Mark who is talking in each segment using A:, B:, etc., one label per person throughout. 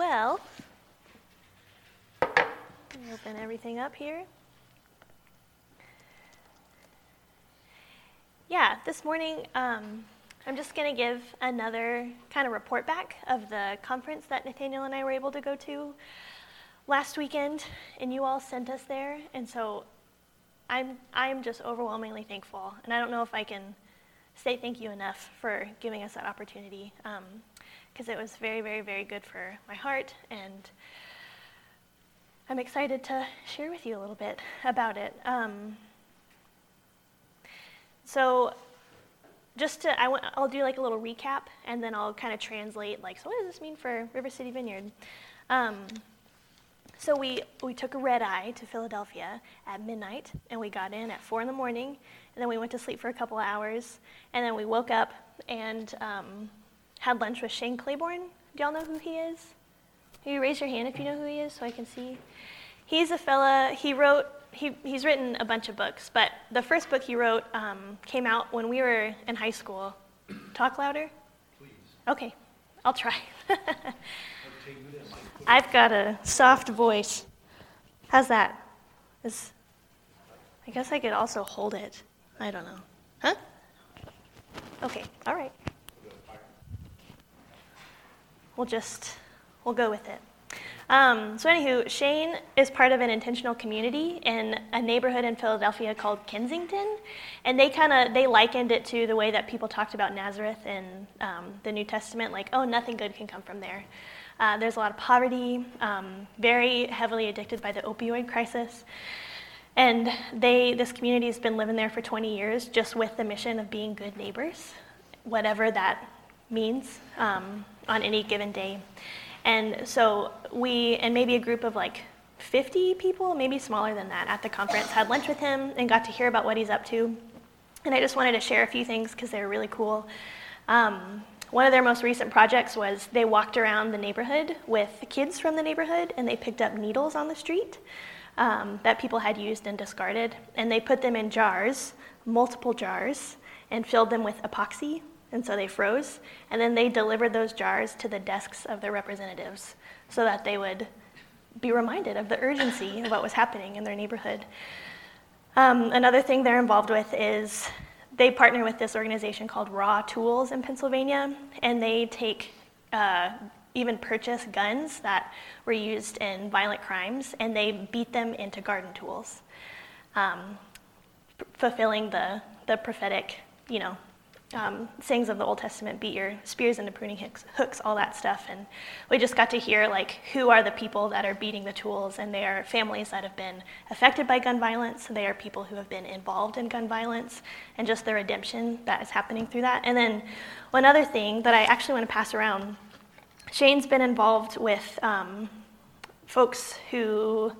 A: Well, open everything up here. Yeah, this morning um, I'm just going to give another kind of report back of the conference that Nathaniel and I were able to go to last weekend, and you all sent us there. And so I'm, I'm just overwhelmingly thankful. And I don't know if I can say thank you enough for giving us that opportunity because it was very, very, very good for my heart. And I'm excited to share with you a little bit about it. Um, so, just to, I w- I'll do like a little recap and then I'll kind of translate, like, so what does this mean for River City Vineyard? Um, so we, we took a red eye to Philadelphia at midnight, and we got in at 4 in the morning, and then we went to sleep for a couple of hours, and then we woke up and um, had lunch with Shane Claiborne. Do y'all know who he is? Can you raise your hand if you know who he is so I can see? He's a fella, he wrote, he, he's written a bunch of books, but the first book he wrote um, came out when we were in high school. Talk louder?
B: Please.
A: Okay, I'll try. I've got a soft voice. How's that? Is, I guess I could also hold it. I don't know. Huh? Okay, all right. We'll just, we'll go with it. Um, so, anywho, Shane is part of an intentional community in a neighborhood in Philadelphia called Kensington, and they kind of they likened it to the way that people talked about Nazareth in um, the New Testament, like, oh, nothing good can come from there. Uh, there's a lot of poverty, um, very heavily addicted by the opioid crisis. And they, this community has been living there for 20 years just with the mission of being good neighbors, whatever that means um, on any given day. And so we, and maybe a group of like 50 people, maybe smaller than that, at the conference, had lunch with him and got to hear about what he's up to. And I just wanted to share a few things because they were really cool. Um, one of their most recent projects was they walked around the neighborhood with kids from the neighborhood and they picked up needles on the street um, that people had used and discarded. And they put them in jars, multiple jars, and filled them with epoxy. And so they froze. And then they delivered those jars to the desks of their representatives so that they would be reminded of the urgency of what was happening in their neighborhood. Um, another thing they're involved with is they partner with this organization called Raw Tools in Pennsylvania, and they take uh, even purchase guns that were used in violent crimes, and they beat them into garden tools, um, fulfilling the the prophetic, you know, um, sayings of the Old Testament, beat your spears into pruning hooks, hooks, all that stuff. And we just got to hear like who are the people that are beating the tools, and they are families that have been affected by gun violence. They are people who have been involved in gun violence, and just the redemption that is happening through that. And then one other thing that I actually want to pass around. Shane's been involved with um, folks who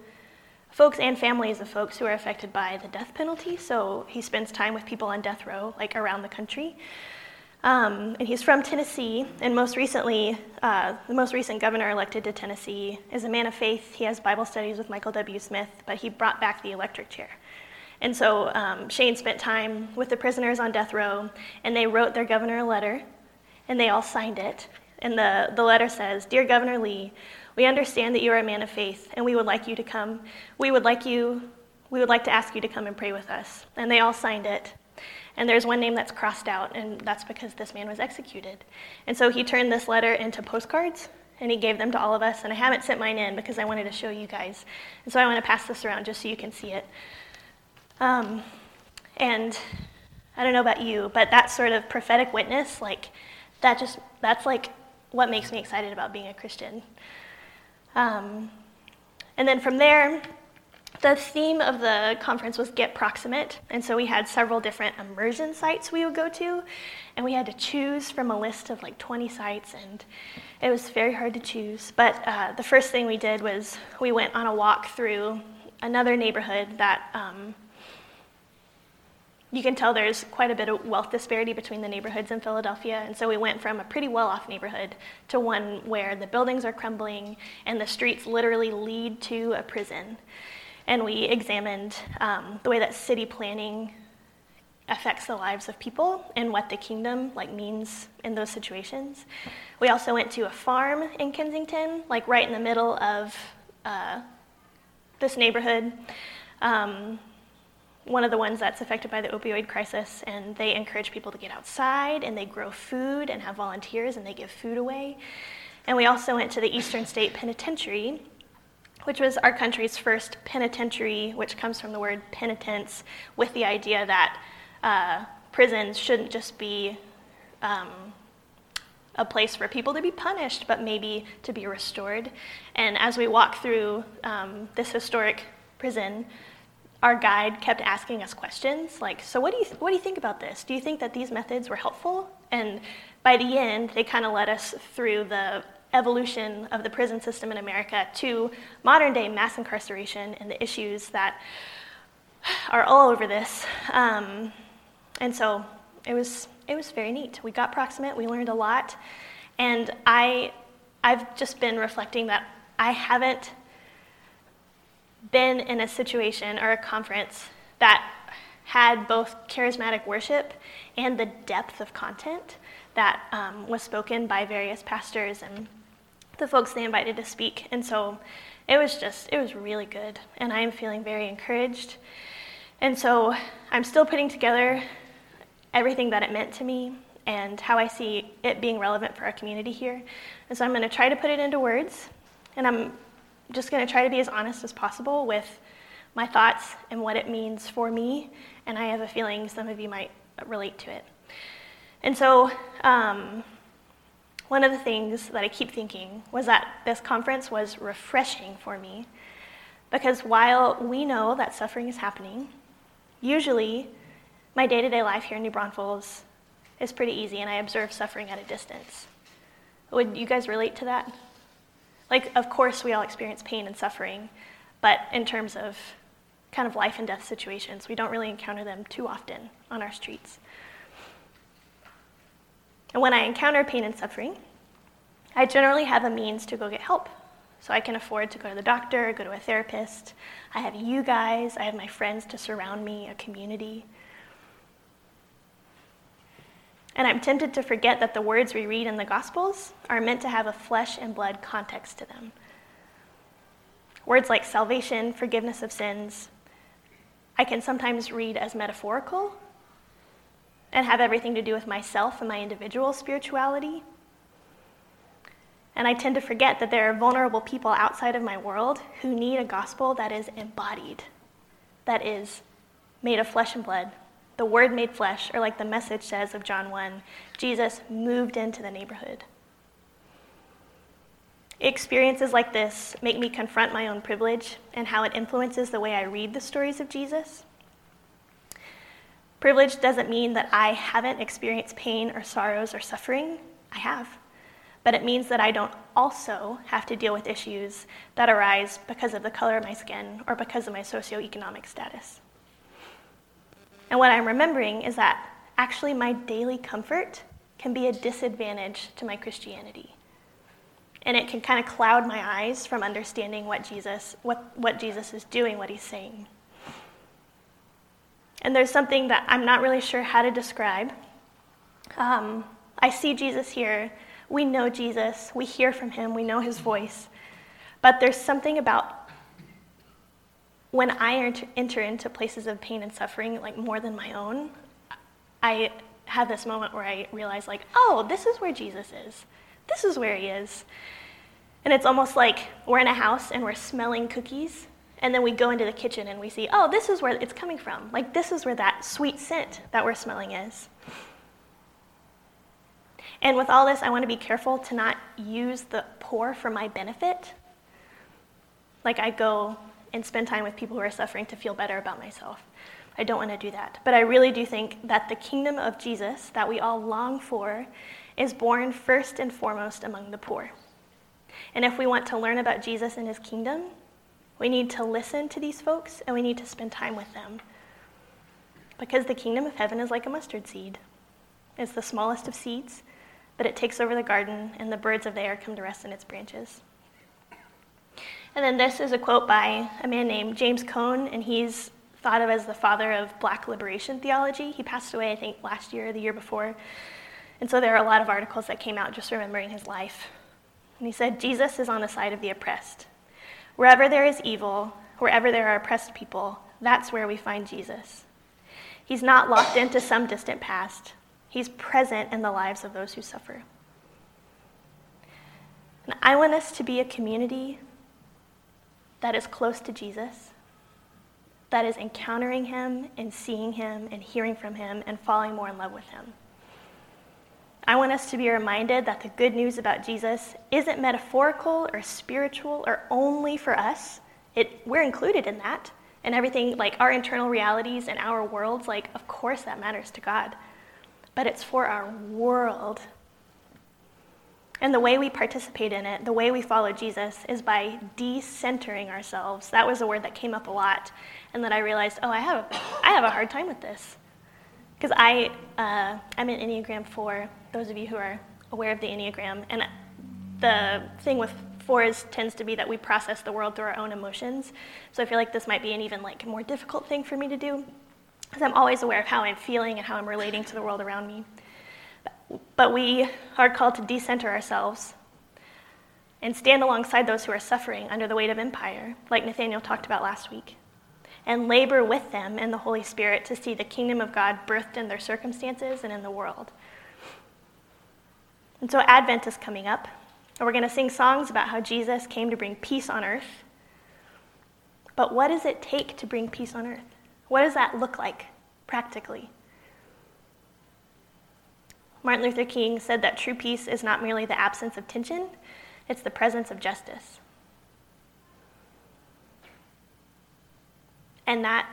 A: folks and families of folks who are affected by the death penalty. So he spends time with people on death row, like around the country. Um, and he's from Tennessee, and most recently, uh, the most recent governor elected to Tennessee is a man of faith. He has Bible studies with Michael W. Smith, but he brought back the electric chair. And so um, Shane spent time with the prisoners on death row, and they wrote their governor a letter, and they all signed it. And the, the letter says Dear Governor Lee, we understand that you are a man of faith, and we would like you to come. We would like you, we would like to ask you to come and pray with us. And they all signed it. And there's one name that's crossed out, and that's because this man was executed. And so he turned this letter into postcards, and he gave them to all of us. And I haven't sent mine in because I wanted to show you guys. And so I want to pass this around just so you can see it. Um, and I don't know about you, but that sort of prophetic witness, like, that just, that's like what makes me excited about being a Christian. Um, and then from there, the theme of the conference was Get Proximate. And so we had several different immersion sites we would go to. And we had to choose from a list of like 20 sites. And it was very hard to choose. But uh, the first thing we did was we went on a walk through another neighborhood that um, you can tell there's quite a bit of wealth disparity between the neighborhoods in Philadelphia. And so we went from a pretty well off neighborhood to one where the buildings are crumbling and the streets literally lead to a prison. And we examined um, the way that city planning affects the lives of people and what the kingdom like means in those situations. We also went to a farm in Kensington, like right in the middle of uh, this neighborhood. Um, one of the ones that's affected by the opioid crisis, and they encourage people to get outside and they grow food and have volunteers and they give food away. And we also went to the Eastern State Penitentiary, which was our country's first penitentiary, which comes from the word penitence, with the idea that uh, prisons shouldn't just be um, a place for people to be punished, but maybe to be restored. And as we walk through um, this historic prison, our guide kept asking us questions like, "So what do you th- what do you think about this? Do you think that these methods were helpful?" And by the end, they kind of led us through the evolution of the prison system in America to modern day mass incarceration and the issues that are all over this. Um, and so it was it was very neat. We got proximate. We learned a lot, and I I've just been reflecting that I haven't been in a situation or a conference that had both charismatic worship and the depth of content that um, was spoken by various pastors and the folks they invited to speak. And so it was just, it was really good. And I am feeling very encouraged. And so I'm still putting together everything that it meant to me and how I see it being relevant for our community here. And so I'm going to try to put it into words. And I'm just going to try to be as honest as possible with my thoughts and what it means for me. And I have a feeling some of you might relate to it. And so, um, one of the things that I keep thinking was that this conference was refreshing for me because while we know that suffering is happening, usually my day to day life here in New Braunfels is pretty easy and I observe suffering at a distance. Would you guys relate to that? Like, of course, we all experience pain and suffering, but in terms of kind of life and death situations, we don't really encounter them too often on our streets. And when I encounter pain and suffering, I generally have a means to go get help. So I can afford to go to the doctor, go to a therapist. I have you guys, I have my friends to surround me, a community. And I'm tempted to forget that the words we read in the Gospels are meant to have a flesh and blood context to them. Words like salvation, forgiveness of sins, I can sometimes read as metaphorical and have everything to do with myself and my individual spirituality. And I tend to forget that there are vulnerable people outside of my world who need a gospel that is embodied, that is made of flesh and blood, the word made flesh, or like the message says of John 1, Jesus moved into the neighborhood. Experiences like this make me confront my own privilege and how it influences the way I read the stories of Jesus. Privilege doesn't mean that I haven't experienced pain or sorrows or suffering. I have. But it means that I don't also have to deal with issues that arise because of the color of my skin or because of my socioeconomic status. And what I'm remembering is that actually my daily comfort can be a disadvantage to my Christianity. And it can kind of cloud my eyes from understanding what Jesus, what, what Jesus is doing, what he's saying. And there's something that I'm not really sure how to describe. Um, I see Jesus here. We know Jesus. We hear from him. We know his voice. But there's something about when I enter into places of pain and suffering, like more than my own, I have this moment where I realize, like, oh, this is where Jesus is. This is where he is. And it's almost like we're in a house and we're smelling cookies, and then we go into the kitchen and we see, oh, this is where it's coming from. Like, this is where that sweet scent that we're smelling is. And with all this, I want to be careful to not use the poor for my benefit. Like, I go and spend time with people who are suffering to feel better about myself. I don't want to do that. But I really do think that the kingdom of Jesus that we all long for is born first and foremost among the poor. And if we want to learn about Jesus and his kingdom, we need to listen to these folks and we need to spend time with them. Because the kingdom of heaven is like a mustard seed. It's the smallest of seeds, but it takes over the garden, and the birds of the air come to rest in its branches. And then this is a quote by a man named James Cone, and he's thought of as the father of black liberation theology. He passed away, I think, last year or the year before. And so there are a lot of articles that came out just remembering his life. And he said, Jesus is on the side of the oppressed. Wherever there is evil, wherever there are oppressed people, that's where we find Jesus. He's not locked into some distant past, he's present in the lives of those who suffer. And I want us to be a community that is close to Jesus, that is encountering him and seeing him and hearing from him and falling more in love with him. I want us to be reminded that the good news about Jesus isn't metaphorical or spiritual or only for us. It, we're included in that. And everything, like our internal realities and our worlds, like, of course that matters to God. But it's for our world and the way we participate in it, the way we follow Jesus, is by decentering ourselves. That was a word that came up a lot, and that I realized, oh, I have, I have a hard time with this. Because I, uh, I'm an Enneagram 4, those of you who are aware of the Enneagram, and the thing with fours tends to be that we process the world through our own emotions. So I feel like this might be an even like more difficult thing for me to do, because I'm always aware of how I'm feeling and how I'm relating to the world around me. But we are called to decenter ourselves and stand alongside those who are suffering under the weight of empire, like Nathaniel talked about last week, and labor with them in the Holy Spirit to see the kingdom of God birthed in their circumstances and in the world. And so Advent is coming up, and we're going to sing songs about how Jesus came to bring peace on earth. But what does it take to bring peace on earth? What does that look like practically? Martin Luther King said that true peace is not merely the absence of tension, it's the presence of justice. And that,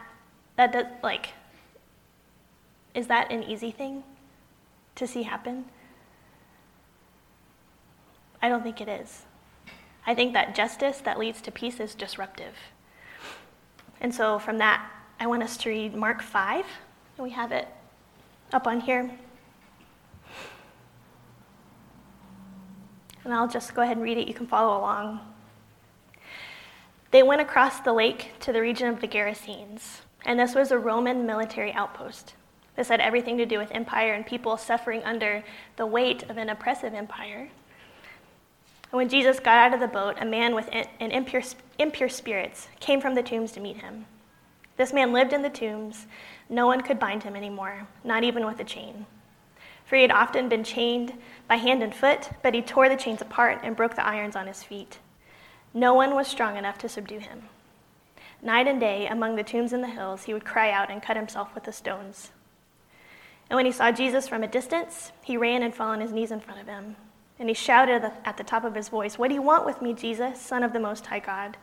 A: that does, like, is that an easy thing to see happen? I don't think it is. I think that justice that leads to peace is disruptive. And so, from that, I want us to read Mark 5, and we have it up on here. And I'll just go ahead and read it. You can follow along. They went across the lake to the region of the Gerasenes, and this was a Roman military outpost. This had everything to do with empire and people suffering under the weight of an oppressive empire. And when Jesus got out of the boat, a man with an impure, impure spirits came from the tombs to meet him. This man lived in the tombs. No one could bind him anymore, not even with a chain for he had often been chained by hand and foot, but he tore the chains apart and broke the irons on his feet. No one was strong enough to subdue him. Night and day, among the tombs in the hills, he would cry out and cut himself with the stones. And when he saw Jesus from a distance, he ran and fell on his knees in front of him. And he shouted at the top of his voice, What do you want with me, Jesus, Son of the Most High God?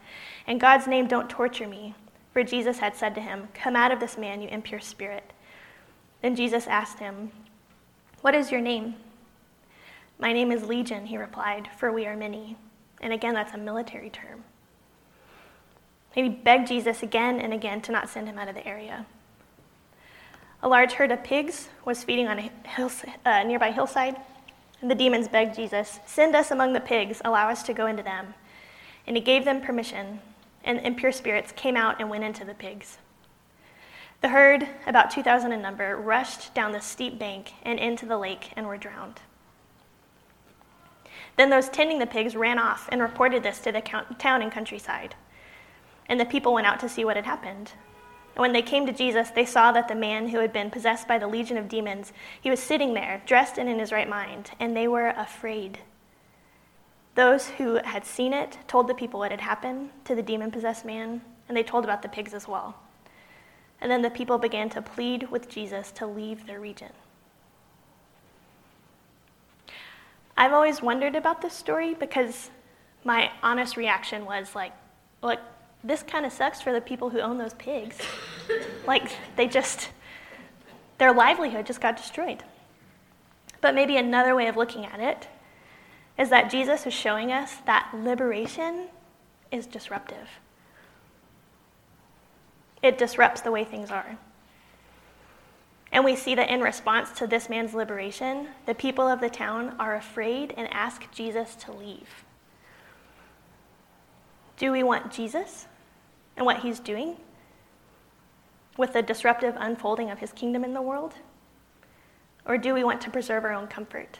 A: In God's name, don't torture me. For Jesus had said to him, Come out of this man, you impure spirit. Then Jesus asked him, what is your name? My name is Legion, he replied, for we are many. And again, that's a military term. he begged Jesus again and again to not send him out of the area. A large herd of pigs was feeding on a hill, uh, nearby hillside, and the demons begged Jesus, Send us among the pigs, allow us to go into them. And he gave them permission, and impure spirits came out and went into the pigs. The herd, about 2,000 in number, rushed down the steep bank and into the lake and were drowned. Then those tending the pigs ran off and reported this to the town and countryside. And the people went out to see what had happened. And when they came to Jesus, they saw that the man who had been possessed by the legion of demons, he was sitting there, dressed and in his right mind, and they were afraid. Those who had seen it told the people what had happened to the demon possessed man, and they told about the pigs as well. And then the people began to plead with Jesus to leave their region. I've always wondered about this story because my honest reaction was like, look, this kind of sucks for the people who own those pigs. like, they just, their livelihood just got destroyed. But maybe another way of looking at it is that Jesus is showing us that liberation is disruptive it disrupts the way things are. And we see that in response to this man's liberation, the people of the town are afraid and ask Jesus to leave. Do we want Jesus and what he's doing? with the disruptive unfolding of his kingdom in the world? Or do we want to preserve our own comfort?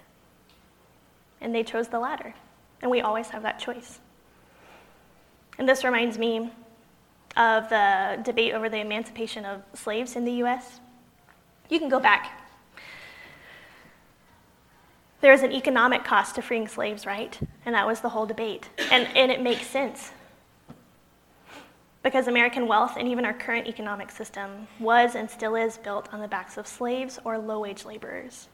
A: And they chose the latter. And we always have that choice. And this reminds me of the debate over the emancipation of slaves in the US. You can go back. There is an economic cost to freeing slaves, right? And that was the whole debate. And, and it makes sense. Because American wealth and even our current economic system was and still is built on the backs of slaves or low wage laborers.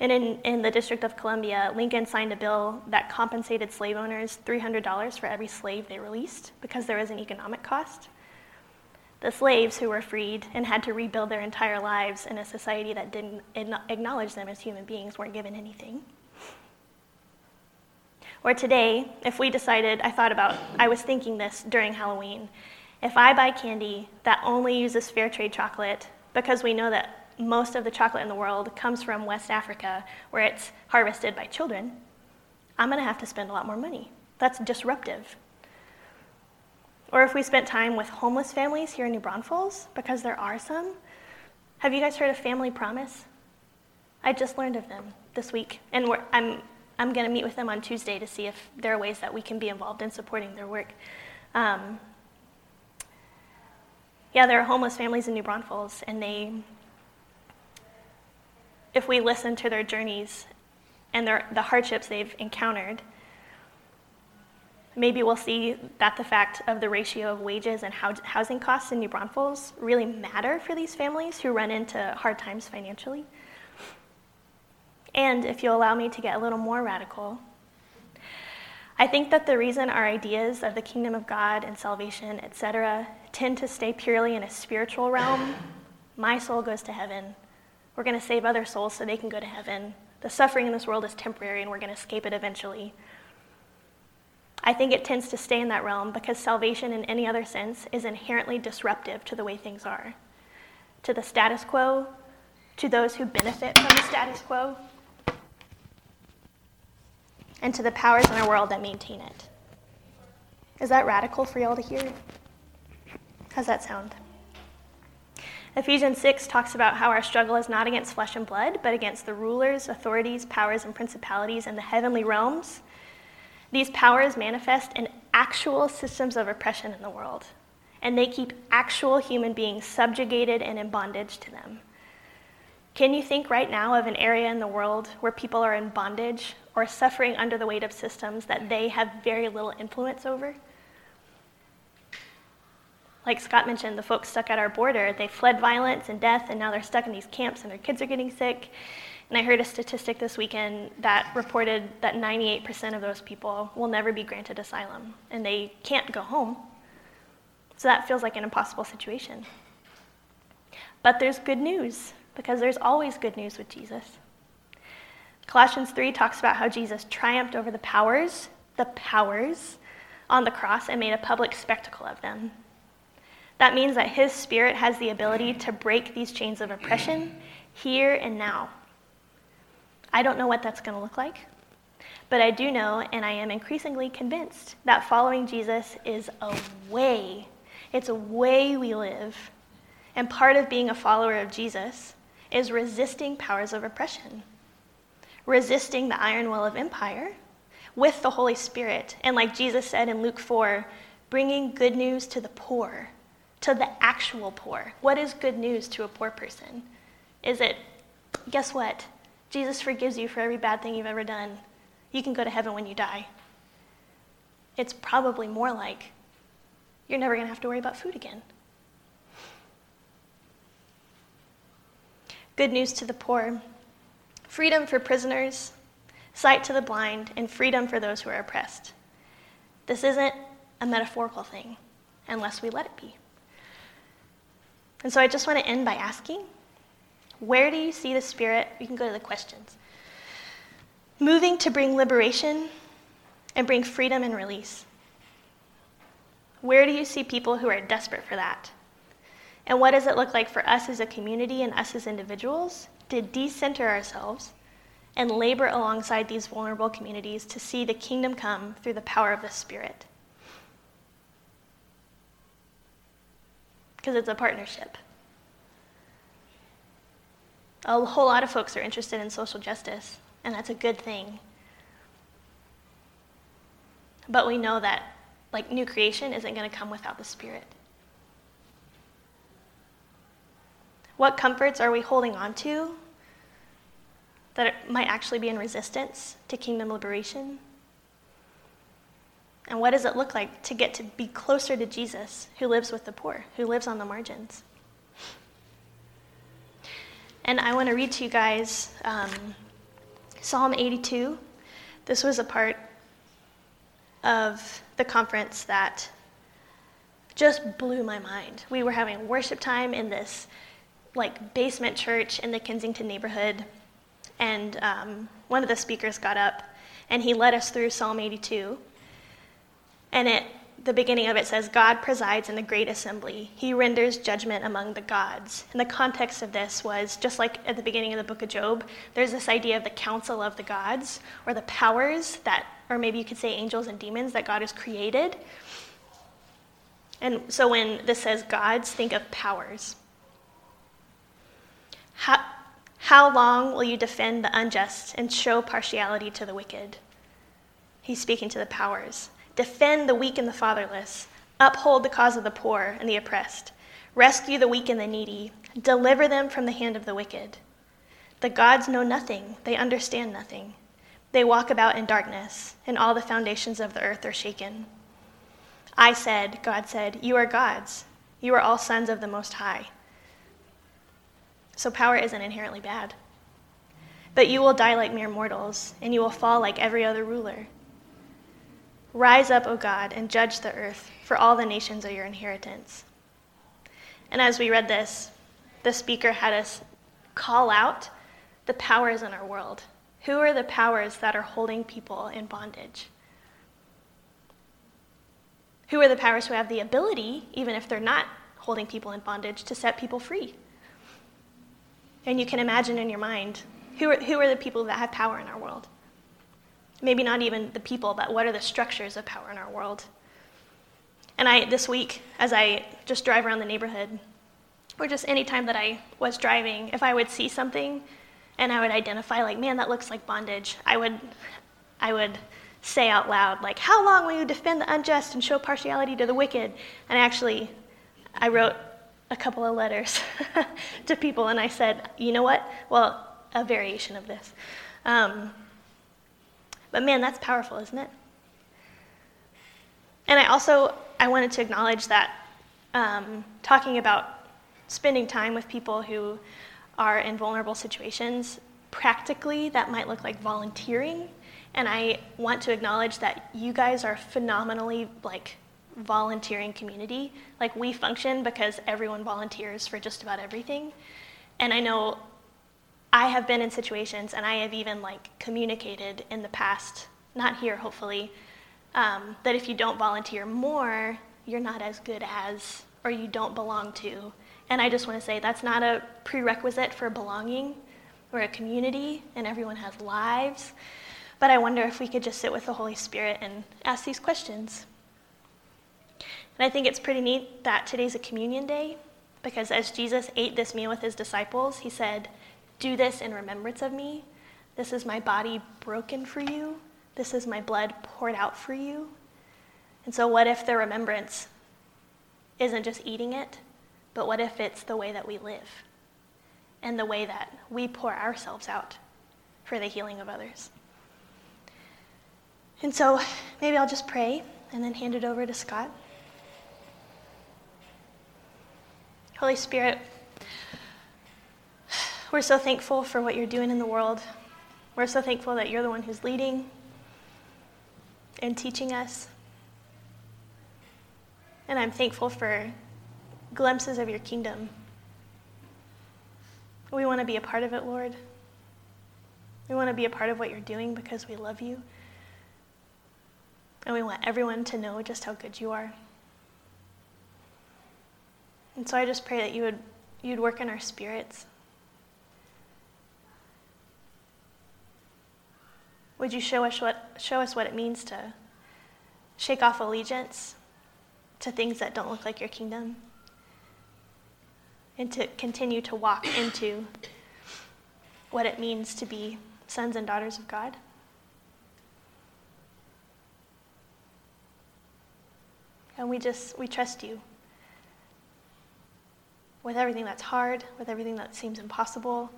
A: And in, in the District of Columbia, Lincoln signed a bill that compensated slave owners $300 for every slave they released because there was an economic cost. The slaves who were freed and had to rebuild their entire lives in a society that didn't acknowledge them as human beings weren't given anything. Or today, if we decided, I thought about, I was thinking this during Halloween, if I buy candy that only uses fair trade chocolate because we know that most of the chocolate in the world comes from West Africa, where it's harvested by children, I'm going to have to spend a lot more money. That's disruptive. Or if we spent time with homeless families here in New Braunfels, because there are some. Have you guys heard of Family Promise? I just learned of them this week, and I'm, I'm going to meet with them on Tuesday to see if there are ways that we can be involved in supporting their work. Um, yeah, there are homeless families in New Braunfels, and they if we listen to their journeys and their, the hardships they've encountered, maybe we'll see that the fact of the ratio of wages and housing costs in New Braunfels really matter for these families who run into hard times financially. And if you'll allow me to get a little more radical, I think that the reason our ideas of the kingdom of God and salvation, etc., tend to stay purely in a spiritual realm, my soul goes to heaven, we're going to save other souls so they can go to heaven. The suffering in this world is temporary and we're going to escape it eventually. I think it tends to stay in that realm because salvation, in any other sense, is inherently disruptive to the way things are, to the status quo, to those who benefit from the status quo, and to the powers in our world that maintain it. Is that radical for y'all to hear? How's that sound? Ephesians 6 talks about how our struggle is not against flesh and blood, but against the rulers, authorities, powers, and principalities in the heavenly realms. These powers manifest in actual systems of oppression in the world, and they keep actual human beings subjugated and in bondage to them. Can you think right now of an area in the world where people are in bondage or suffering under the weight of systems that they have very little influence over? like Scott mentioned, the folks stuck at our border, they fled violence and death, and now they're stuck in these camps and their kids are getting sick. And I heard a statistic this weekend that reported that 98% of those people will never be granted asylum, and they can't go home. So that feels like an impossible situation. But there's good news, because there's always good news with Jesus. Colossians 3 talks about how Jesus triumphed over the powers, the powers, on the cross and made a public spectacle of them. That means that His Spirit has the ability to break these chains of oppression here and now. I don't know what that's going to look like, but I do know, and I am increasingly convinced, that following Jesus is a way. It's a way we live. And part of being a follower of Jesus is resisting powers of oppression, resisting the iron will of empire with the Holy Spirit. And like Jesus said in Luke 4, bringing good news to the poor to the actual poor. What is good news to a poor person? Is it, guess what? Jesus forgives you for every bad thing you've ever done. You can go to heaven when you die. It's probably more like you're never going to have to worry about food again. Good news to the poor freedom for prisoners, sight to the blind, and freedom for those who are oppressed. This isn't a metaphorical thing unless we let it be. And so I just want to end by asking where do you see the Spirit? You can go to the questions. Moving to bring liberation and bring freedom and release. Where do you see people who are desperate for that? And what does it look like for us as a community and us as individuals to decenter ourselves and labor alongside these vulnerable communities to see the kingdom come through the power of the Spirit? because it's a partnership. A whole lot of folks are interested in social justice, and that's a good thing. But we know that, like, new creation isn't going to come without the Spirit. What comforts are we holding on to that might actually be in resistance to kingdom liberation? And what does it look like to get to be closer to Jesus, who lives with the poor, who lives on the margins? And I want to read to you guys um, Psalm 82. This was a part of the conference that just blew my mind. We were having worship time in this like basement church in the Kensington neighborhood, and um, one of the speakers got up and he led us through Psalm 82. And it, the beginning of it says, God presides in the great assembly. He renders judgment among the gods. And the context of this was just like at the beginning of the book of Job, there's this idea of the council of the gods, or the powers that, or maybe you could say angels and demons that God has created. And so when this says gods, think of powers. How, how long will you defend the unjust and show partiality to the wicked? He's speaking to the powers. Defend the weak and the fatherless. Uphold the cause of the poor and the oppressed. Rescue the weak and the needy. Deliver them from the hand of the wicked. The gods know nothing, they understand nothing. They walk about in darkness, and all the foundations of the earth are shaken. I said, God said, You are gods. You are all sons of the Most High. So power isn't inherently bad. But you will die like mere mortals, and you will fall like every other ruler. Rise up, O God, and judge the earth, for all the nations are your inheritance. And as we read this, the speaker had us call out the powers in our world. Who are the powers that are holding people in bondage? Who are the powers who have the ability, even if they're not holding people in bondage, to set people free? And you can imagine in your mind who are, who are the people that have power in our world? Maybe not even the people, but what are the structures of power in our world? And I, this week, as I just drive around the neighborhood, or just any time that I was driving, if I would see something and I would identify, like, man, that looks like bondage, I would, I would say out loud, like, how long will you defend the unjust and show partiality to the wicked? And actually, I wrote a couple of letters to people and I said, you know what? Well, a variation of this. Um, but man, that's powerful, isn't it? And I also I wanted to acknowledge that um, talking about spending time with people who are in vulnerable situations, practically that might look like volunteering. And I want to acknowledge that you guys are phenomenally like volunteering community. Like we function because everyone volunteers for just about everything. And I know I have been in situations, and I have even like communicated in the past, not here, hopefully, um, that if you don't volunteer more, you're not as good as, or you don't belong to. And I just want to say that's not a prerequisite for belonging. We're a community, and everyone has lives. But I wonder if we could just sit with the Holy Spirit and ask these questions. And I think it's pretty neat that today's a communion day, because as Jesus ate this meal with his disciples, he said, do this in remembrance of me. This is my body broken for you. This is my blood poured out for you. And so, what if the remembrance isn't just eating it, but what if it's the way that we live and the way that we pour ourselves out for the healing of others? And so, maybe I'll just pray and then hand it over to Scott. Holy Spirit, we're so thankful for what you're doing in the world. We're so thankful that you're the one who's leading and teaching us. And I'm thankful for glimpses of your kingdom. We want to be a part of it, Lord. We want to be a part of what you're doing because we love you. And we want everyone to know just how good you are. And so I just pray that you would you'd work in our spirits. Would you show us what, show us what it means to shake off allegiance to things that don't look like your kingdom? and to continue to walk into what it means to be sons and daughters of God. And we just, we trust you with everything that's hard, with everything that seems impossible,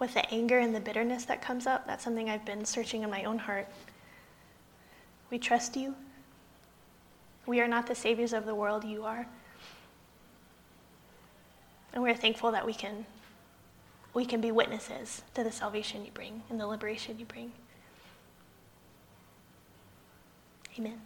A: with the anger and the bitterness that comes up. That's something I've been searching in my own heart. We trust you. We are not the saviors of the world, you are. And we're thankful that we can we can be witnesses to the salvation you bring and the liberation you bring. Amen.